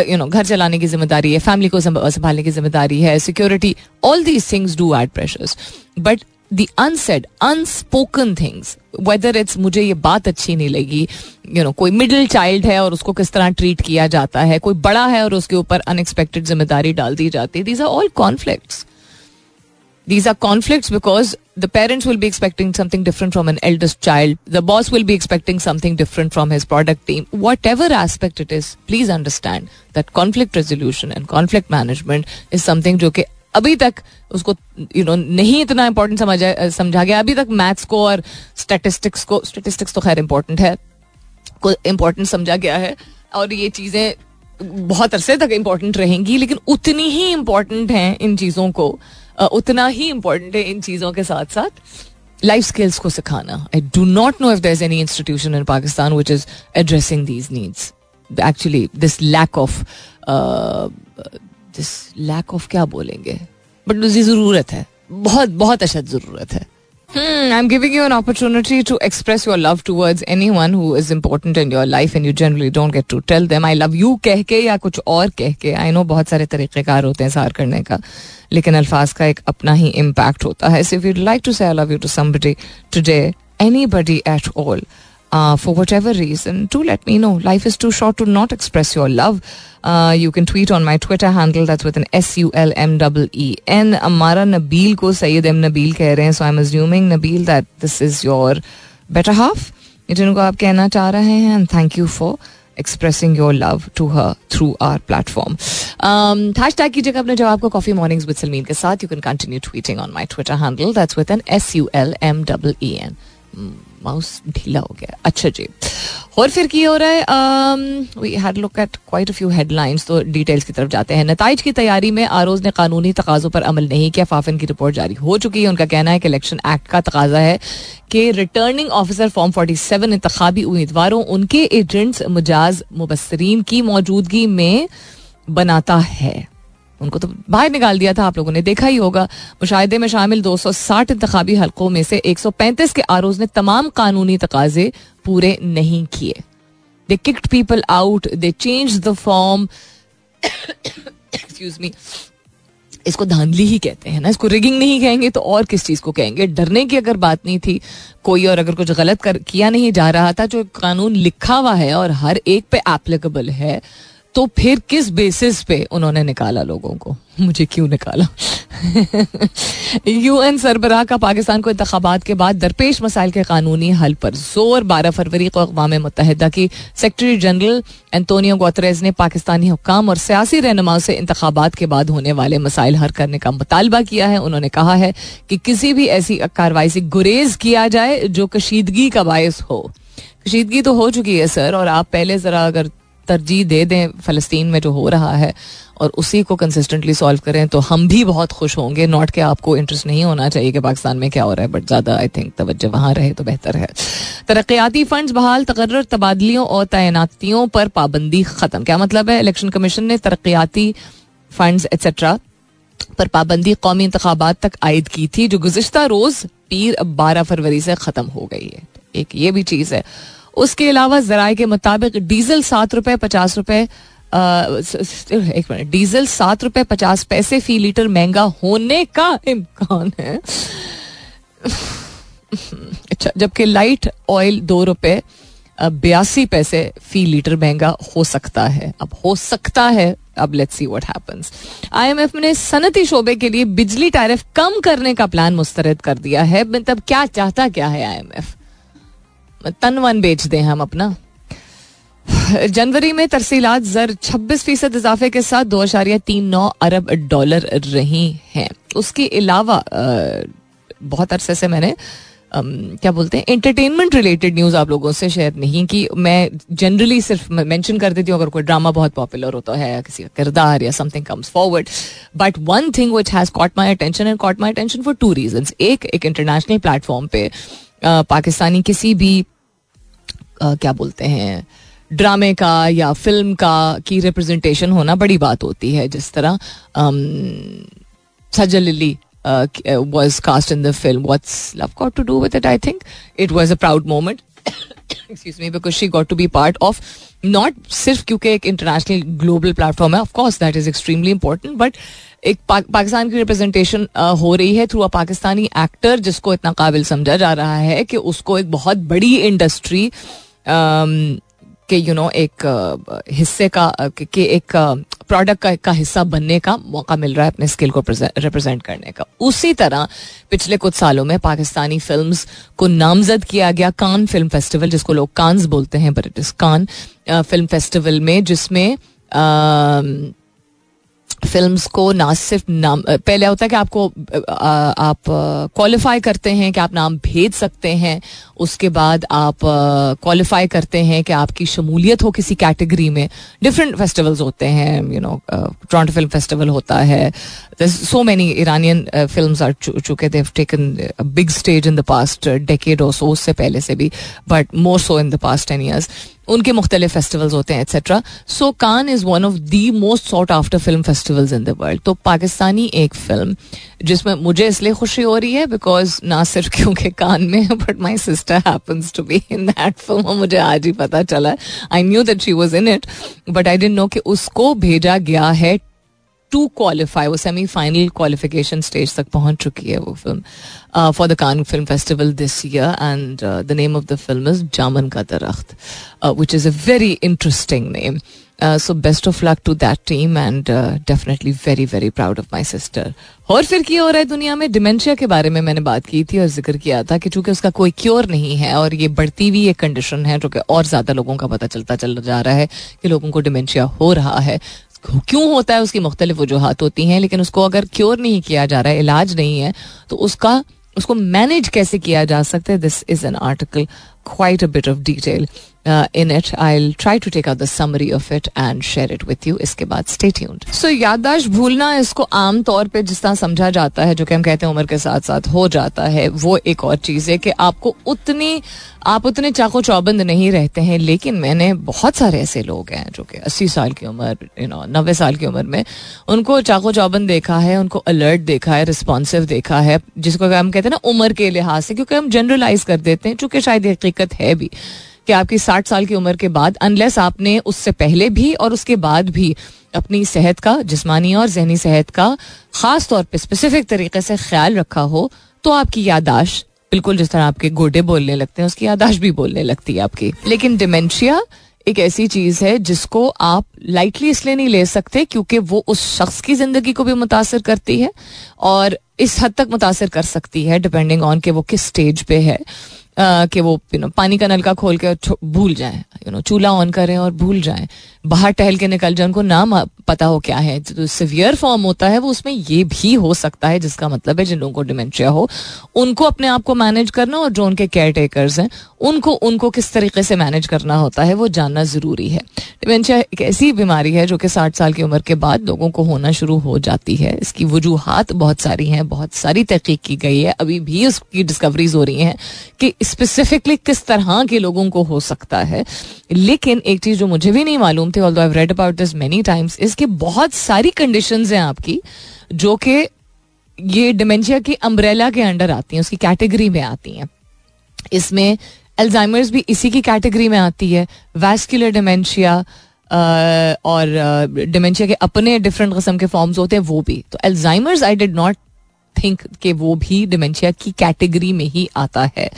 यू नो घर चलाने की ज़िम्मेदारी है फैमिली को संभालने की ज़िम्मेदारी है security all these things do add pressures but the unsaid unspoken things whether it's मुझे ये बात अच्छी नहीं लगी यू you नो know, कोई मिडिल चाइल्ड है और उसको किस तरह ट्रीट किया जाता है कोई बड़ा है और उसके ऊपर अनएक्सपेक्टेड ज़िम्मेदारी डाल दी जाती है these are all conflicts these are conflicts because the parents will be expecting something different from an eldest child the boss will be expecting something different from his product team whatever aspect it is please understand that conflict resolution and conflict management is something जो कि अभी तक उसको you know नहीं इतना important समझा समझा गया। अभी तक मैथ्स को और स्टेटिस्टिक्स को स्टेटिस्टिक्स तो खैर इंपॉर्टेंट है, को इम्पोर्टेंट समझा गया है, और ये चीज़ें बहुत अरसे तक इम्पोर्टेंट रहेंगी, लेकिन उतनी ही इम्पोर्टेंट हैं इन चीज़ों को उतना ही इम्पोर्टेंट है इन चीज़ों के साथ साथ लाइफ स्किल्स को सिखाना। I do not know if there is any institution in Pakistan which is addressing these needs actually this lack of this lack of क्या बोलेंगे बट उसकी ज़रूरत है बहुत बहुत अशद ज़रूरत है Hmm, I'm giving you an opportunity to express your love towards anyone who is important in your life and you generally don't get to tell them I love you कह के या कुछ और कह के I know बहुत सारे तरीक़ेकार होते हैं सार करने का लेकिन अल्फाज का एक अपना ही इम्पैक्ट होता है if you'd like to say I love you to somebody today anybody at all uh, for whatever reason, do let me know. Life is too short to not express your love. Uh, you can tweet on my Twitter handle. That's with an S U L M W E N. Amara Nabil ko Sayyid M Nabil keh rahe So I'm assuming Nabil that this is your better half. जिनको आप कहना चाह रहे हैं and thank you for expressing your love to her through our platform hashtag कीजिएगा अपने जवाब को कॉफी मॉर्निंग्स विद सलमीन के साथ you can continue tweeting on my Twitter handle that's with an S U L M double E N mouse ढीला हो गया। अच्छा जी। और फिर की हो रहा है we had look at quite few headlines तो डिटेल्स की तरफ़ जाते हैं। नतज की तैयारी में आरोज ने कानूनी तकाजों पर अमल नहीं किया। फाफिन की रिपोर्ट जारी हो चुकी है। उनका कहना है कि इलेक्शन एक्ट का तकाजा है कि returning officer form forty seven इंतबी उम्मीदवारों, उनके एजेंट्स मुजाज मुबसरीन की मौजूदगी में बनाता है। उनको तो बाहर निकाल दिया था, आप लोगों ने देखा ही होगा। मुशाहे में शामिल 260 इंतबी हलकों में से 135 के आरोज ने तमाम कानूनी तकाजे पूरे नहीं किए। They kicked people out they change the form excuse me इसको धांधली ही कहते हैं ना, इसको रिगिंग नहीं कहेंगे तो और किस चीज़ को कहेंगे? डरने की अगर बात नहीं थी, कोई और अगर कुछ गलत कर, किया नहीं जा रहा था, जो कानून लिखा हुआ है और हर एक पे एप्लीकेबल है तो फिर किस बेसिस पे उन्होंने निकाला लोगों को? मुझे क्यों निकाला? यूएन सरबराह का पाकिस्तान को इंतबात के बाद दरपेश मसाइल के कानूनी हल पर ज़ोर, बारह फरवरी को अकवा मुतहदा की सेक्रेटरी जनरल एंतोनियो गोतरेज ने पाकिस्तानी हुकाम और सियासी रहनुमाओं से इंतबात के बाद होने वाले मसाइल हल करने का मुतालबा किया है। उन्होंने कहा है कि किसी भी ऐसी कार्रवाई से गुरेज किया जाए जो कशीदगी का बायस हो। कशीदगी तो हो चुकी है, सर, और आप पहले ज़रा अगर तरजीह दे दें फ़लस्तीन में जो हो रहा है और उसी को कंसिस्टेंटली सॉल्व करें तो हम भी बहुत खुश होंगे। नॉट के आपको इंटरेस्ट नहीं होना चाहिए कि पाकिस्तान में क्या हो रहा है बट ज़्यादा आई थिंक तवज्जो वहाँ रहे तो बेहतर है। तरक्याती फंड बहाल तकर्र तबादलियों और तैनातियों पर पाबंदी ख़त्म। क्या मतलब है? इलेक्शन कमीशन ने तरक्याती फंड एट्सट्रा पर पाबंदी कौमी इंतबात तक आयद की थी, जो गुजशत रोज़ पीर बारह फरवरी से ख़त्म हो गई है। एक ये भी चीज़ है। उसके अलावा जराए के मुताबिक डीजल सात रुपए पचास रुपए एक मिनट, डीजल सात रुपए पचास पैसे फ़ी लीटर महँगा होने का इम्कान है। अच्छा जबकि लाइट ऑयल दो रुपए बयासी पैसे फ़ी लीटर महँगा हो सकता है। अब हो सकता है, अब let's see what happens IMF ने सनती शोबे के लिए बिजली टैरिफ कम करने का प्लान मुस्तरद कर दिया है। मतलब क्या चाहता क्या है आईएमएफ तन वन बेच दें हम अपना। जनवरी में तरसीलात जर 26 फ़ीसद इजाफे के साथ दो अशारिया तीन नौ अरब डॉलर रही हैं। उसके अलावा बहुत अरसे से मैंने क्या बोलते हैं एंटरटेनमेंट रिलेटेड न्यूज़ आप लोगों से शेयर नहीं की। मैं जनरली सिर्फ़ मेंशन कर देती हूँ, अगर कोई ड्रामा बहुत पॉपुलर होता है या किसी का किरदार या something comes forward but one thing which has caught my attention and caught my attention for two reason एक एक इंटरनेशनल प्लेटफॉर्म पे पाकिस्तानी किसी भी क्या बोलते हैं, ड्रामे का या फ़िल्म का की रिप्रेजेंटेशन होना बड़ी बात होती है, जिस तरह सजल लिली was cast in the film. What's love got to do with it? I think it was a proud moment. excuse me, because she got to be part of, not सिर्फ़ क्योंकि एक इंटरनेशनल ग्लोबल प्लेटफॉर्म है of course that is extremely important but एक पाकिस्तान की representation हो रही है through a Pakistani actor जिसको इतना काबिल समझा जा रहा है कि उसको एक बहुत बड़ी इंडस्ट्री के यू नो एक हिस्से का के एक प्रोडक्ट का, का हिस्सा बनने का मौका मिल रहा है अपने स्किल को रिप्रेजेंट करने का। उसी तरह पिछले कुछ सालों में पाकिस्तानी फिल्म्स को नामजद किया गया कान फ़िल्म फेस्टिवल जिसको लोग कान्स बोलते हैं but it is Cannes film festival में जिसमें फिल्म्स को ना सिर्फ़ नाम पहले होता है कि आपको आप क्वालिफाई करते हैं कि आप नाम भेज सकते हैं, उसके बाद आप क्वालिफाई करते हैं कि आपकी शमूलियत हो किसी कैटेगरी में। डिफरेंट फेस्टिवल्स होते हैं you know Toronto film festival होता है। So many Iranian film are चुके देव taken big stage in the past decade और सो उससे पहले से भी but more so in the past ten years उनके मुख्तलिफ़ फेस्टिवल्स होते हैं etcetera so Cannes is one of the most sought after film festivals in the world तो पाकिस्तानी एक फ़िल्म जिसमें मुझे इसलिए खुशी हो रही है बिकॉज़ ना सिर्फ़ क्योंकि कान में but my sister happens to be in that film मुझे आज ही पता चला. I knew that she was in it but I didn't know कि उसको भेजा गया है टू क्वालिफाई वो सेमीफाइनल क्वालिफिकेशन स्टेज तक पहुँच चुकी है वो film for the Cannes film festival this year and the name of the film is Jaaman Ka Darakht which is a very interesting name so best of luck to that team and definitely very very proud of my sister और फिर क्या हो रहा है दुनिया में? Dementia के बारे में मैंने बात की थी और ज़िक्र किया था कि चूँकि उसका कोई क्योर नहीं है और ये बढ़ती हुई एक कंडीशन है जो कि और ज़्यादा लोगों का पता चलता चल जा रहा है कि लोगों को डिमेंशिया हो रहा है क्यों होता है उसकी मुख्तलिफ़ वजूहत होती हैं, लेकिन उसको अगर क्योर नहीं किया जा रहा है, इलाज नहीं है तो उसका, उसको मैनेज कैसे किया जा सकता है? This is an article quite a bit of detail in it I try to take out the summary of it and share it with you इसके बाद स्टे ट्यून्ड सो याददाश्त भूलना इसको आम तौर पे जिस तरह समझा जाता है जो कि हम कहते हैं उम्र के साथ साथ हो जाता है वो एक और चीज़ है कि आपको उतनी आप उतने चाको चौबंद नहीं रहते हैं लेकिन मैंने बहुत सारे ऐसे लोग हैं जो कि अस्सी साल की उम्र यू नो नब्बे साल की उम्र में। उनको चाको चौबंद देखा है, उनको अलर्ट देखा है रिस्पॉन्सिव देखा है, जिसको हम कहते हैं ना, उम्र के लिहाज से, क्योंकि हम जनरलाइज कर देते हैं, चूँकि शायद हकीकत है भी कि आपकी साठ साल की उम्र के बाद अनलेस आपने उससे पहले भी और उसके बाद भी अपनी सेहत का, जिसमानी और जहनी सेहत का खास तौर पे स्पेसिफिक तरीके से ख्याल रखा हो तो आपकी यादाश्त बिल्कुल जिस तरह आपके गोडे बोलने लगते हैं, उसकी यादाश्त भी बोलने लगती है आपकी। लेकिन डिमेंशिया एक ऐसी चीज़ है जिसको आप लाइटली इसलिए नहीं ले सकते क्योंकि वो उस शख्स की ज़िंदगी को भी मुतासर करती है और इस हद तक मुतासर कर सकती है डिपेंडिंग ऑन के वो किस स्टेज पे है। कि वो यू नो पानी का नलका खोल के भूल जाए यू नो चूल्हा ऑन करें और भूल जाएँ। बाहर टहल के निकल जाए, उनको नाम पता हो क्या है। जो सिवियर फॉर्म होता है, वो उसमें ये भी हो सकता है, जिसका मतलब है जिन लोगों को डिमेंशिया हो, उनको अपने आप को मैनेज करना और जो उनके केयर टेकर्स हैं, उनको उनको किस तरीके से मैनेज करना होता है, वो जानना ज़रूरी है। डिमेंशिया एक ऐसी बीमारी है, जो कि साठ साल की उम्र के बाद लोगों को होना शुरू हो जाती है। इसकी वजूहत बहुत सारी हैं, बहुत सारी तहकीक की गई है। अभी भी उसकी डिस्कवरीज हो रही हैं कि स्पेसिफिकली किस तरह के लोगों को हो सकता है। लेकिन एक चीज़ जो मुझे भी नहीं मालूम थे although I read about this many times इसके बहुत सारी कंडीशन हैं आपकी, जो कि ये डिमेंशिया की अम्ब्रेला के अंडर आती हैं, उसकी कैटेगरी में आती हैं। इसमें एल्जाइमर्स भी इसी की कैटेगरी में आती है वैस्कुलर डिमेंशिया और डिमेंशिया के अपने डिफरेंट किस्म के फॉर्म्स होते हैं, वो भी। तो Alzheimer's I did not think कि वो भी डिमेंशिया की कैटेगरी में ही आता है।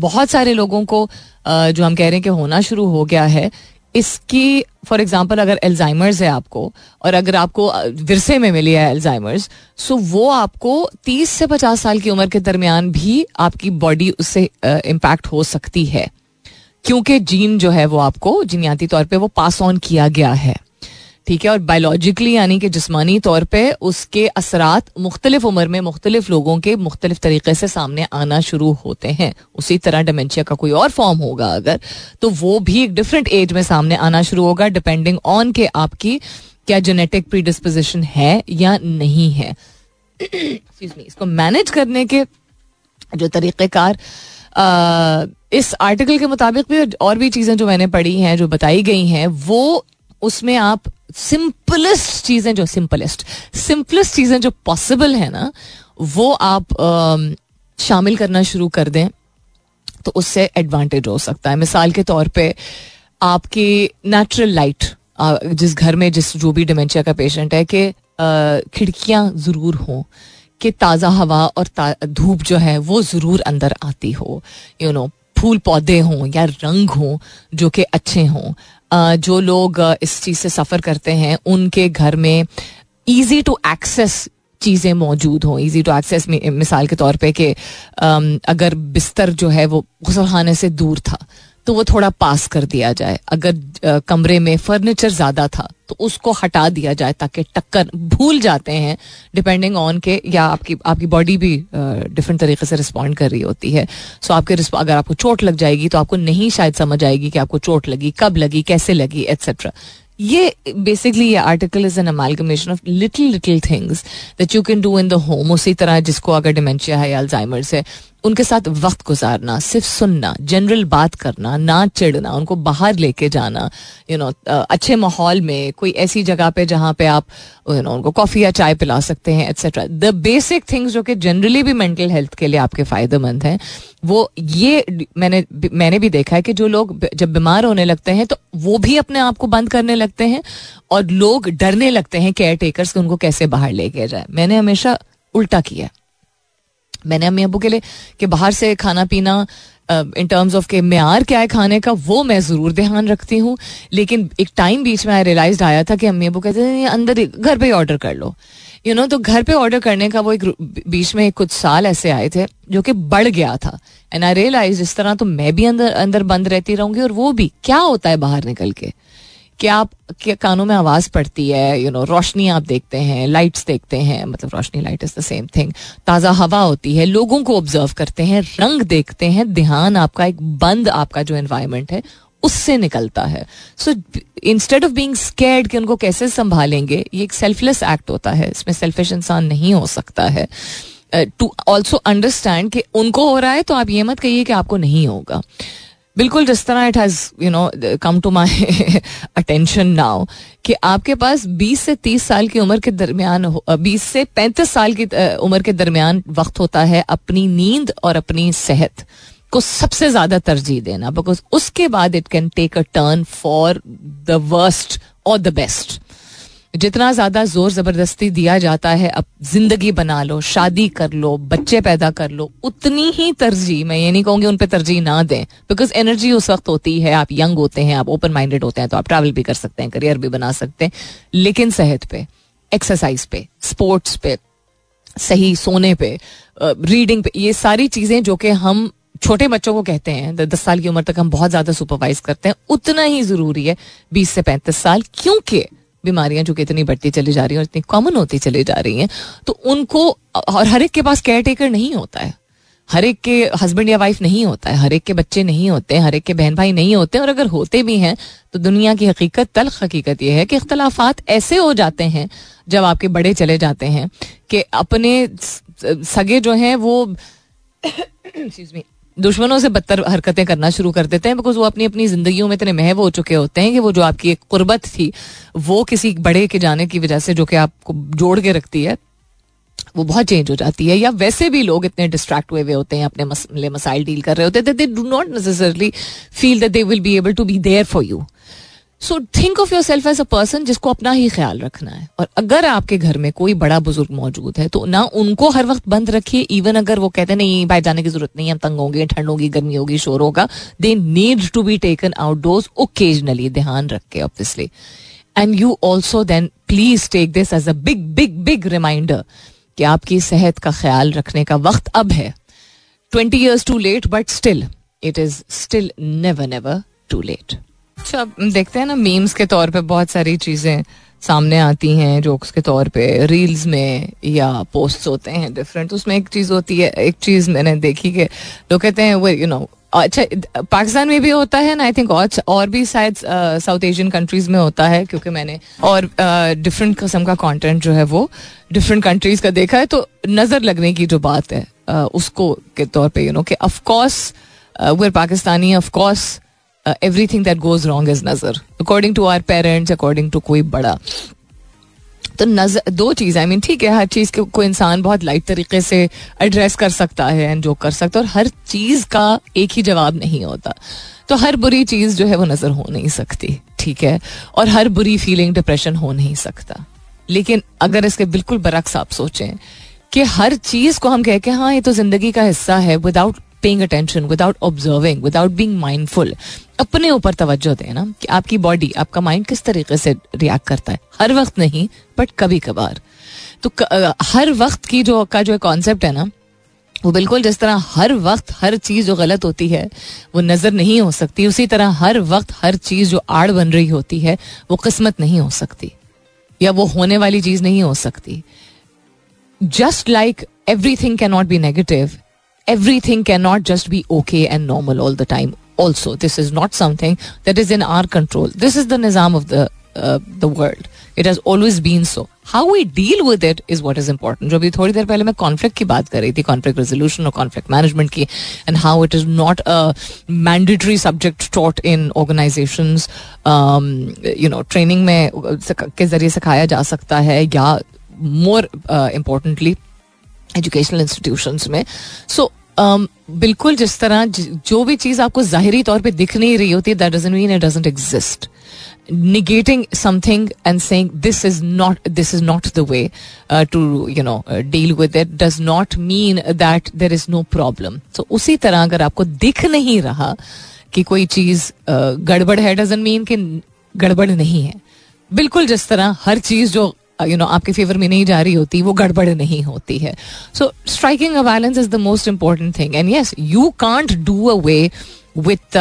बहुत सारे लोगों को जो हम कह रहे हैं कि होना शुरू हो गया है इसकी फॉर एग्ज़ाम्पल अगर एल्जाइमर्स है आपको, और अगर आपको विरसे में मिली है एल्जाइमर्स सो वो आपको 30 से 50 साल की उम्र के दरमियान भी आपकी बॉडी उससे इम्पैक्ट हो सकती है। क्योंकि जीन जो है वो आपको जीनियाती तौर पे वो पास ऑन किया गया है। ठीक है, और बायोलॉजिकली यानी कि जिसमानी तौर पे उसके असरात मुख्तलिफ़ उम्र में मुख्तलिफ़ लोगों के मुख्तलिफ़ तरीके से सामने आना शुरू होते हैं। उसी तरह डिमेंशिया का कोई और फॉर्म होगा अगर तो वो भी एक डिफरेंट एज में सामने आना शुरू होगा डिपेंडिंग ऑन के आपकी क्या जेनेटिक प्रीडिस्पोजिशन है या नहीं है। इसको मैनेज करने के जो तरीक़ेकार इस आर्टिकल के मुताबिक भी और भी चीज़ें जो मैंने पढ़ी हैं, जो बताई गई हैं, वो उसमें आप सिंपलेस्ट चीज़ें जो सिंपलेस्ट सिंपलेस्ट चीज़ें जो पॉसिबल है ना वो आप आ, शामिल करना शुरू कर दें तो उससे एडवांटेज हो सकता है। मिसाल के तौर पे आपकी नेचुरल लाइट जिस घर में जिस जो भी डिमेंशिया का पेशेंट है कि खिड़कियाँ ज़रूर हों कि ताज़ा हवा और धूप जो है वो ज़रूर अंदर आती हो। यू you नो know, फूल पौधे हों या रंग हों जो कि अच्छे हों जो लोग इस चीज़ से सफ़र करते हैं, उनके घर में ईजी टू एक्सेस चीज़ें मौजूद हों। ईजी टू एक्सेस मिसाल के तौर पे कि अगर बिस्तर जो है वो गुसलखाने से दूर था तो वो थोड़ा पास कर दिया जाए। अगर कमरे में फर्नीचर ज़्यादा था तो उसको हटा दिया जाए ताकि टक्कर भूल जाते हैं डिपेंडिंग ऑन के, या आपकी आपकी बॉडी भी डिफरेंट तरीके से रिस्पॉन्ड कर रही होती है। सो so आपके अगर आपको चोट लग जाएगी तो आपको नहीं शायद समझ आएगी कि आपको चोट लगी, कब लगी, कैसे लगी एट्सेट्रा ये बेसिकली ये article is an amalgamation of little little things that you can do in the home उसी तरह जिसको अगर डिमेंशिया है या अल्जाइमर से उनके साथ वक्त गुजारना सिर्फ़ सुनना जनरल बात करना ना चिड़ना उनको बाहर लेके जाना यू you नो know, अच्छे माहौल में कोई ऐसी जगह पे जहाँ पे आप यू you नो know, उनको कॉफ़ी या चाय पिला सकते हैं एट्सेट्रा द बेसिक थिंग्स जो कि जनरली भी मेंटल हेल्थ के लिए आपके फ़ायदेमंद हैं वो ये मैंने मैंने भी देखा है कि जो लोग जब बीमार होने लगते हैं तो वो भी अपने आप को बंद करने लगते हैं और लोग डरने लगते हैं केयर टेकर्स उनको कैसे बाहर लेके जाए। मैंने हमेशा उल्टा किया। मैंने अम्मी अबू के लिए कि बाहर से खाना पीना इन टर्म्स ऑफ़ के मैार क्या है खाने का, वो मैं ज़रूर ध्यान रखती हूँ। लेकिन एक टाइम बीच में आई रियलाइज़ आया था कि अम्मी अबू कहते हैं अंदर घर पे ऑर्डर कर लो। यू नो तो घर पे ऑर्डर करने का वो एक बीच में कुछ साल ऐसे आए थे, जो कि बढ़ गया था। एंड आई रियलाइज़ इस तरह तो मैं भी अंदर अंदर बंद रहती रहूँगी और वो भी, क्या होता है बाहर निकल के? कि आप के कानों में आवाज़ पड़ती है? यू नो रोशनी आप देखते हैं लाइट्स देखते हैं मतलब रोशनी light is the same thing ताज़ा हवा होती है, लोगों को ऑब्ज़र्व करते हैं, रंग देखते हैं, ध्यान आपका एक बंद आपका जो एनवायरमेंट है, उससे निकलता है. So instead of being scared कि उनको कैसे संभालेंगे, ये एक सेल्फलेस एक्ट होता है. इसमें सेल्फिश इंसान नहीं हो सकता है. टू ऑल्सो अंडरस्टैंड कि उनको हो रहा है तो आप ये मत कहिए कि आपको नहीं होगा. बिल्कुल जिस तरह it has you know come to my attention now कि आपके पास 20 से 30 साल की उम्र के दरमियान 20 से 35 साल की उम्र के दरमियान वक्त होता है अपनी नींद और अपनी सेहत को सबसे ज़्यादा तरजीह देना बिकॉज़ उसके बाद it can take a turn for the worst और द बेस्ट जितना ज़्यादा ज़ोर ज़बरदस्ती दिया जाता है, अब ज़िंदगी बना लो, शादी कर लो, बच्चे पैदा कर लो, उतनी ही तरजीह, मैं ये नहीं कहूँगी उन पर तरजीह ना दें बिकॉज़ एनर्जी उस वक्त होती है, आप यंग होते हैं, आप ओपन माइंडेड होते हैं तो आप ट्रैवल भी कर सकते हैं करियर भी बना सकते हैं, लेकिन सेहत पे एक्सरसाइज पे स्पोर्ट्स पे, सही सोने पे रीडिंग पे, ये सारी चीज़ें जो कि हम छोटे बच्चों को कहते हैं दस साल की उम्र तक हम बहुत ज़्यादा सुपरवाइज करते हैं, उतना ही ज़रूरी है बीस से पैंतीस साल, क्योंकि बीमारियाँ जो कि इतनी बढ़ती चली जा रही हैं और इतनी कॉमन होती चली जा रही हैं तो उनको, और हर एक के पास केयर टेकर नहीं होता है। हर एक के हस्बैंड या वाइफ नहीं होता है। हर एक के बच्चे नहीं होते हर एक के बहन भाई नहीं होते और अगर होते भी हैं तो दुनिया की हकीकत, तल्ख हकीकत यह है कि इख्तलाफात ऐसे हो जाते हैं, जब आपके बड़े चले जाते हैं, कि अपने सगे जो हैं वो दुश्मनों से बदतर हरकतें करना शुरू कर देते हैं बिकॉज़ वो अपनी अपनी जिंदगियों में इतने महव हो चुके होते हैं कि वो जो आपकी एक कुर्बत थी, वो किसी बड़े के जाने की वजह से जो कि आपको जोड़ के रखती है, वो बहुत चेंज हो जाती है। या वैसे भी लोग इतने डिस्ट्रैक्ट हुए हुए होते हैं, अपने मसले मसाइल डील कर रहे होते हैं they do not necessarily feel that they will be able to be there for you so think of yourself as a person जिसको अपना ही ख्याल रखना है। और अगर आपके घर में कोई बड़ा बुज़ुर्ग मौजूद है तो ना उनको हर वक्त बंद रखिए। इवन अगर वो कहते हैं, नहीं, बाहर जाने की ज़रूरत नहीं हम तंग होंगे, ठंड होगी, गर्मी होगी, शोर होगा। They need to be taken outdoors occasionally ध्यान रख के obviously and you also then please take this as a big big big reminder कि आपकी सेहत का ख्याल रखने का वक्त अब है। Twenty years too late but still it is still never never too late अच्छा देखते हैं ना मीम्स के तौर पे बहुत सारी चीज़ें सामने आती हैं जोक्स के तौर पे रील्स में या पोस्ट्स होते हैं डिफरेंट उसमें एक चीज़ होती है एक चीज़ मैंने देखी कि लोग कहते हैं वो यू नो अच्छा पाकिस्तान में भी होता है ना आई थिंक और और भी शायद साउथ एशियन कंट्रीज़ में होता है क्योंकि मैंने और डिफरेंट किस्म का कंटेंट जो है वो डिफरेंट कंट्रीज़ का देखा है तो नज़र लगने की जो बात है uh, उसको के तौर पे यू नो कि of course we Pakistani of course everything that goes wrong is नज़र according to our parents according to कोई बड़ा तो नज़र दो चीज़ आई मीन ठीक है, हर चीज़ को कोई इंसान बहुत लाइट तरीके से एड्रेस कर सकता है एंड जो कर सकता है, और हर चीज़ का एक ही जवाब नहीं होता। तो हर बुरी चीज़ जो है, वो नज़र हो नहीं सकती, ठीक है? और हर बुरी फीलिंग डिप्रेशन हो नहीं सकता। लेकिन अगर इसके बिल्कुल बरक्स आप सोचें कि हर चीज़ को हम कह के हाँ ये तो ज़िंदगी का हिस्सा है without paying attention without observing without being mindful अपने ऊपर तवज्जो दें ना कि आपकी बॉडी आपका माइंड किस तरीके से रिएक्ट करता है। हर वक्त नहीं बट कभी कभार। तो क, हर वक्त की जो का जो कॉन्सेप्ट है ना वो बिल्कुल जिस तरह हर वक्त हर चीज़ जो गलत होती है वो नज़र नहीं हो सकती। उसी तरह हर वक्त हर चीज़ जो आड़ बन रही होती है वो किस्मत नहीं हो सकती। या वो होने वाली चीज़ नहीं हो सकती। Just like everything cannot be negative everything cannot just be okay and normal all the time also this is not something that is in our control this is the nizam of the uh, the world it has always been so how we deal with it is what is important जो अभी थोड़ी देर पहले मैं conflict की बात कर रही थी कॉन्फ्लिक्ट रेजोल्यूशन और कॉन्फ्लिक्ट मैनेजमेंट की and how it is not a mandatory subject taught in organisation you know training में के जरिए सिखाया जा सकता है या मोर इम्पोर्टेंटली एजुकेशनल इंस्टीट्यूशन में सो so, um, um, बिल्कुल जिस तरह ज, जो भी चीज़ आपको ज़ाहरी तौर पर दिख नहीं रही होती that doesn't mean it doesn't exist negating something and saying this is not this is not the way to you know deal with it does not mean that there is no problem so उसी तरह अगर आपको दिख नहीं रहा कि कोई चीज़ uh, गड़बड़ है डजन मीन कि गड़बड़ नहीं है। बिल्कुल जिस तरह हर चीज़ जो यू नो आपके फेवर में नहीं जा रही होती वो गड़बड़ नहीं होती है so striking a balance is the most important thing and yes you can't do away with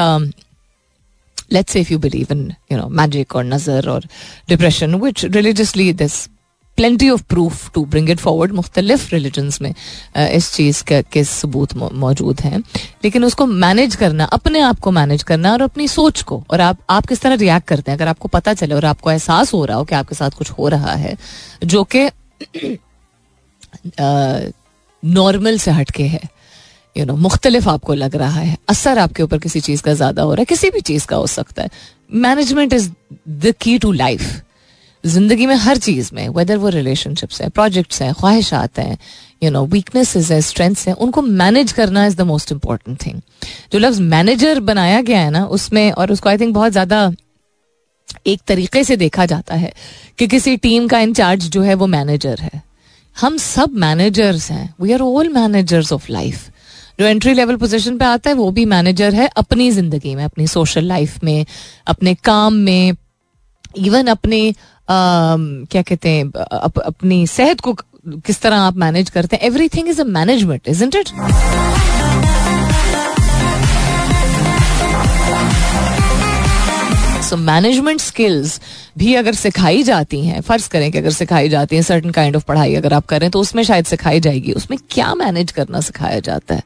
say if you believe in you know magic or nazar or depression which religiously this plenty of proof to bring it forward मुख्तलिफ़ religions में इस चीज़ के, सबूत मौजूद हैं। लेकिन उसको मैनेज करना अपने आप को मैनेज करना और अपनी सोच को और आप आप किस तरह रिएक्ट करते हैं? अगर आपको पता चले और आपको एहसास हो रहा हो कि आपके साथ कुछ हो रहा है जो कि नॉर्मल से हटके है यू नो मुख्तलिफ़ आपको लग रहा है असर आपके ऊपर किसी चीज़ का ज़्यादा हो रहा है किसी भी चीज़ का हो सकता है। Management is the key to life ज़िंदगी में हर चीज़ में वेदर वो रिलेशनशिप्स हैं प्रोजेक्ट्स हैं, ख्वाहिशात हैं यू नो वीकनेसेस हैं स्ट्रेंथ्स हैं, उनको मैनेज करना is the most important thing जो लफ्ज मैनेजर बनाया गया है ना, उसमें और उसको आई थिंक बहुत ज़्यादा एक तरीके से देखा जाता है कि किसी टीम का इंचार्ज जो है वो मैनेजर है। हम सब मैनेजर्स हैं। We are all managers of life जो एंट्री लेवल पोजीशन पे आता है, वो भी मैनेजर है अपनी ज़िंदगी में, अपनी सोशल लाइफ में, अपने काम में इवन अपने क्या कहते हैं अप, अपनी सेहत को किस तरह आप मैनेज करते हैं? Everything is a management is it so management skills भी अगर सिखाई जाती हैं फ़र्ज़ करें कि अगर सिखाई जाती हैं सर्टन काइंड ऑफ़ पढ़ाई अगर आप करें तो उसमें शायद सिखाई जाएगी। उसमें क्या मैनेज करना सिखाया जाता है?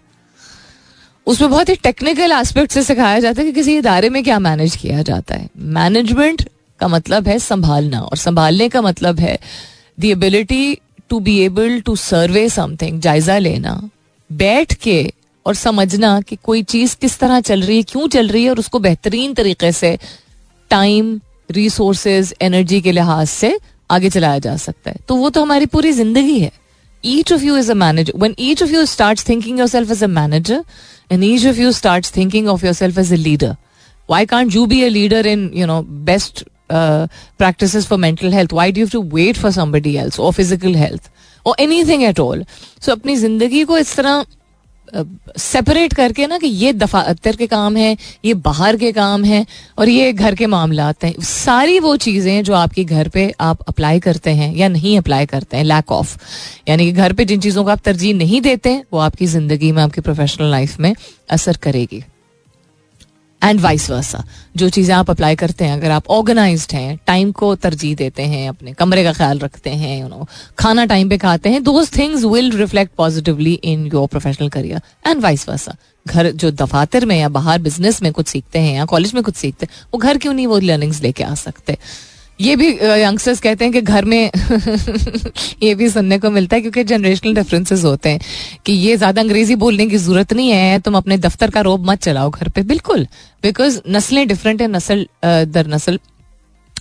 उसमें बहुत ही टेक्निकल एस्पेक्ट से सिखाया जाता है कि किसी इदारे में क्या मैनेज किया जाता है। मैनेजमेंट का मतलब है संभालना, और संभालने का मतलब है the ability to be able to survey something जायजा लेना, बैठ के और समझना कि कोई चीज़ किस तरह चल रही है, क्यों चल रही है, और उसको बेहतरीन तरीके से टाइम रिसोर्सेज एनर्जी के लिहाज से आगे चलाया जा सकता है। तो वो तो हमारी पूरी ज़िंदगी है। Each of you is a manager one each of you start thinking yourself as a manager and each of you start thinking of yourself as a leader why can't you be a leader in you know best uh, for mental health why do you have to wait for somebody else or physical health or anything at all? अपनी ज़िंदगी को इस तरह separate uh, करके ना कि ये दफातर के काम है ये बाहर के काम है और ये घर के मामला हैं। सारी वो चीज़ें जो आपके घर पे आप अप्लाई करते हैं या नहीं अप्लाई करते हैं लैक ऑफ़ यानी कि घर पे जिन चीज़ों को आप तरजीह नहीं देते वो आपकी ज़िंदगी में आपकी प्रोफेशनल लाइफ में असर करेगी। एंड वाइस वर्सा जो चीज़ें आप अप्लाई करते हैं, अगर आप ऑर्गेनाइज हैं टाइम को तरजीह देते हैं, अपने कमरे का ख्याल रखते हैं यू नो खाना टाइम पे खाते हैं those things will reflect positively in your professional career and vice versa घर जो दफातर में या बाहर बिज़नेस में कुछ सीखते हैं या कॉलेज में कुछ सीखते हैं, वो घर क्यों नहीं वो लर्निंग्स लेके आ सकते? ये भी यंगस्टर्स कहते हैं कि घर में ये भी सुनने को मिलता है क्योंकि जनरेशनल डिफरेंसेस होते हैं कि ये ज़्यादा अंग्रेज़ी बोलने की ज़रूरत नहीं है, तुम अपने दफ्तर का रोब मत चलाओ घर पे। बिल्कुल बिकॉज़ नस्लें डिफरेंट है, नस्ल दर नस्ल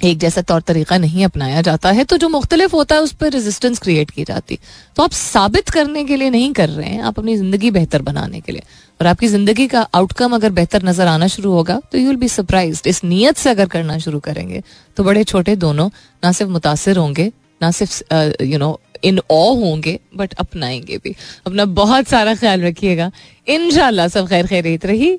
एक जैसा तौर तरीका नहीं अपनाया जाता है तो जो मुख्तलिफ़ होता है उस पर रेजिस्टेंस क्रिएट की जाती। तो आप साबित करने के लिए नहीं कर रहे हैं, आप अपनी ज़िंदगी बेहतर बनाने के लिए। और आपकी ज़िंदगी का आउटकम अगर बेहतर नज़र आना शुरू होगा तो यू विल बी सरप्राइज़ इस नीयत से अगर करना शुरू करेंगे तो बड़े छोटे दोनों ना सिर्फ़ मुतासर होंगे, ना सिर्फ़ यू नो इन ऑ होंगे बट अपनाएँगे भी। अपना बहुत सारा ख्याल रखिएगा। इन सब खैर खैरियत रही।